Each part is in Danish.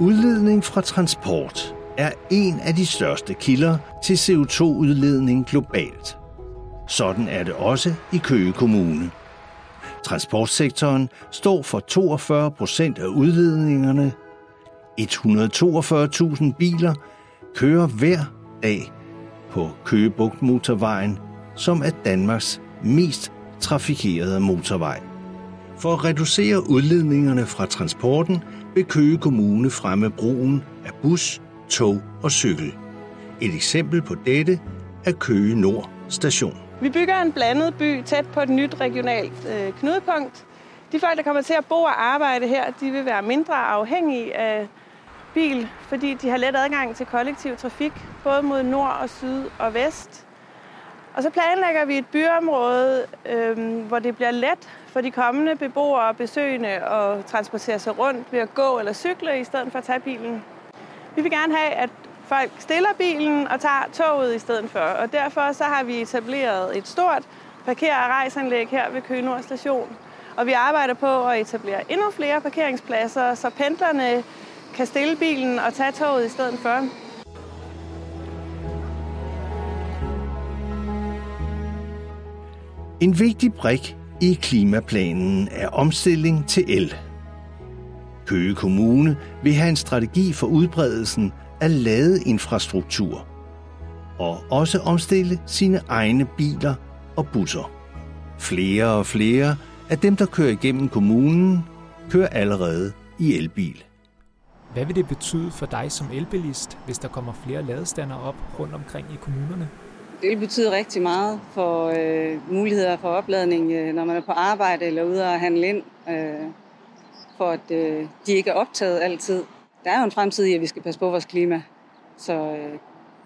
Udledning fra transport er en af de største kilder til CO2-udledning globalt. Sådan er det også i Køge Kommune. Transportsektoren står for 42 procent af udledningerne. 142.000 biler kører hver dag på Køgebugt Motorvejen, som er Danmarks mest trafikerede motorvej. For at reducere udledningerne fra transporten vil Køge Kommune fremme brugen af bus, tog og cykel. Et eksempel på dette er Køge Nord station. Vi bygger en blandet by tæt på et nyt regionalt øh, knudepunkt. De folk, der kommer til at bo og arbejde her, de vil være mindre afhængige af bil, fordi de har let adgang til kollektiv trafik, både mod nord og syd og vest. Og så planlægger vi et byområde, øh, hvor det bliver let for de kommende beboere og besøgende at transportere sig rundt ved at gå eller cykle, i stedet for at tage bilen. Vi vil gerne have, at folk stiller bilen og tager toget i stedet for. Og derfor så har vi etableret et stort parker- og rejsanlæg her ved Køge Nord station. Og vi arbejder på at etablere endnu flere parkeringspladser, så pendlerne kan stille bilen og tage toget i stedet for. En vigtig brik i klimaplanen er omstilling til el. Køge Kommune vil have en strategi for udbredelsen af ladeinfrastruktur og også omstille sine egne biler og busser. Flere og flere af dem, der kører igennem kommunen, kører allerede i elbil. Hvad vil det betyde for dig som elbilist, hvis der kommer flere ladestander op rundt omkring i kommunerne? Det vil betyde rigtig meget for øh, muligheder for opladning, øh, når man er på arbejde eller ude at handle ind, øh, for at øh, de ikke er optaget altid. Der er jo en fremtid i, at vi skal passe på vores klima, så øh,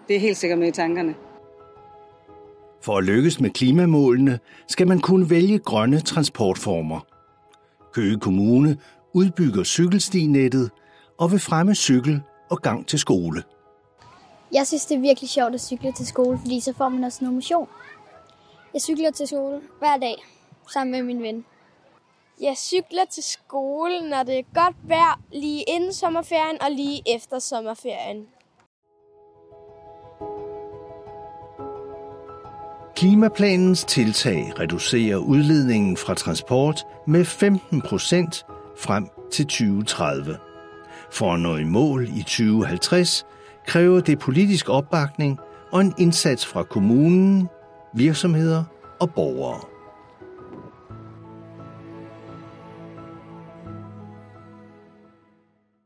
det er helt sikkert med i tankerne. For at lykkes med klimamålene skal man kunne vælge grønne transportformer. Køge Kommune udbygger cykelstinettet og vil fremme cykel og gang til skole. Jeg synes, det er virkelig sjovt at cykle til skole, fordi så får man også noget motion. Jeg cykler til skole hver dag sammen med min ven. Jeg cykler til skole, når det er godt vejr, lige inden sommerferien og lige efter sommerferien. Klimaplanens tiltag reducerer udledningen fra transport med 15 procent frem til 2030. For at nå i mål i 2050 kræver det politisk opbakning og en indsats fra kommunen, virksomheder og borgere.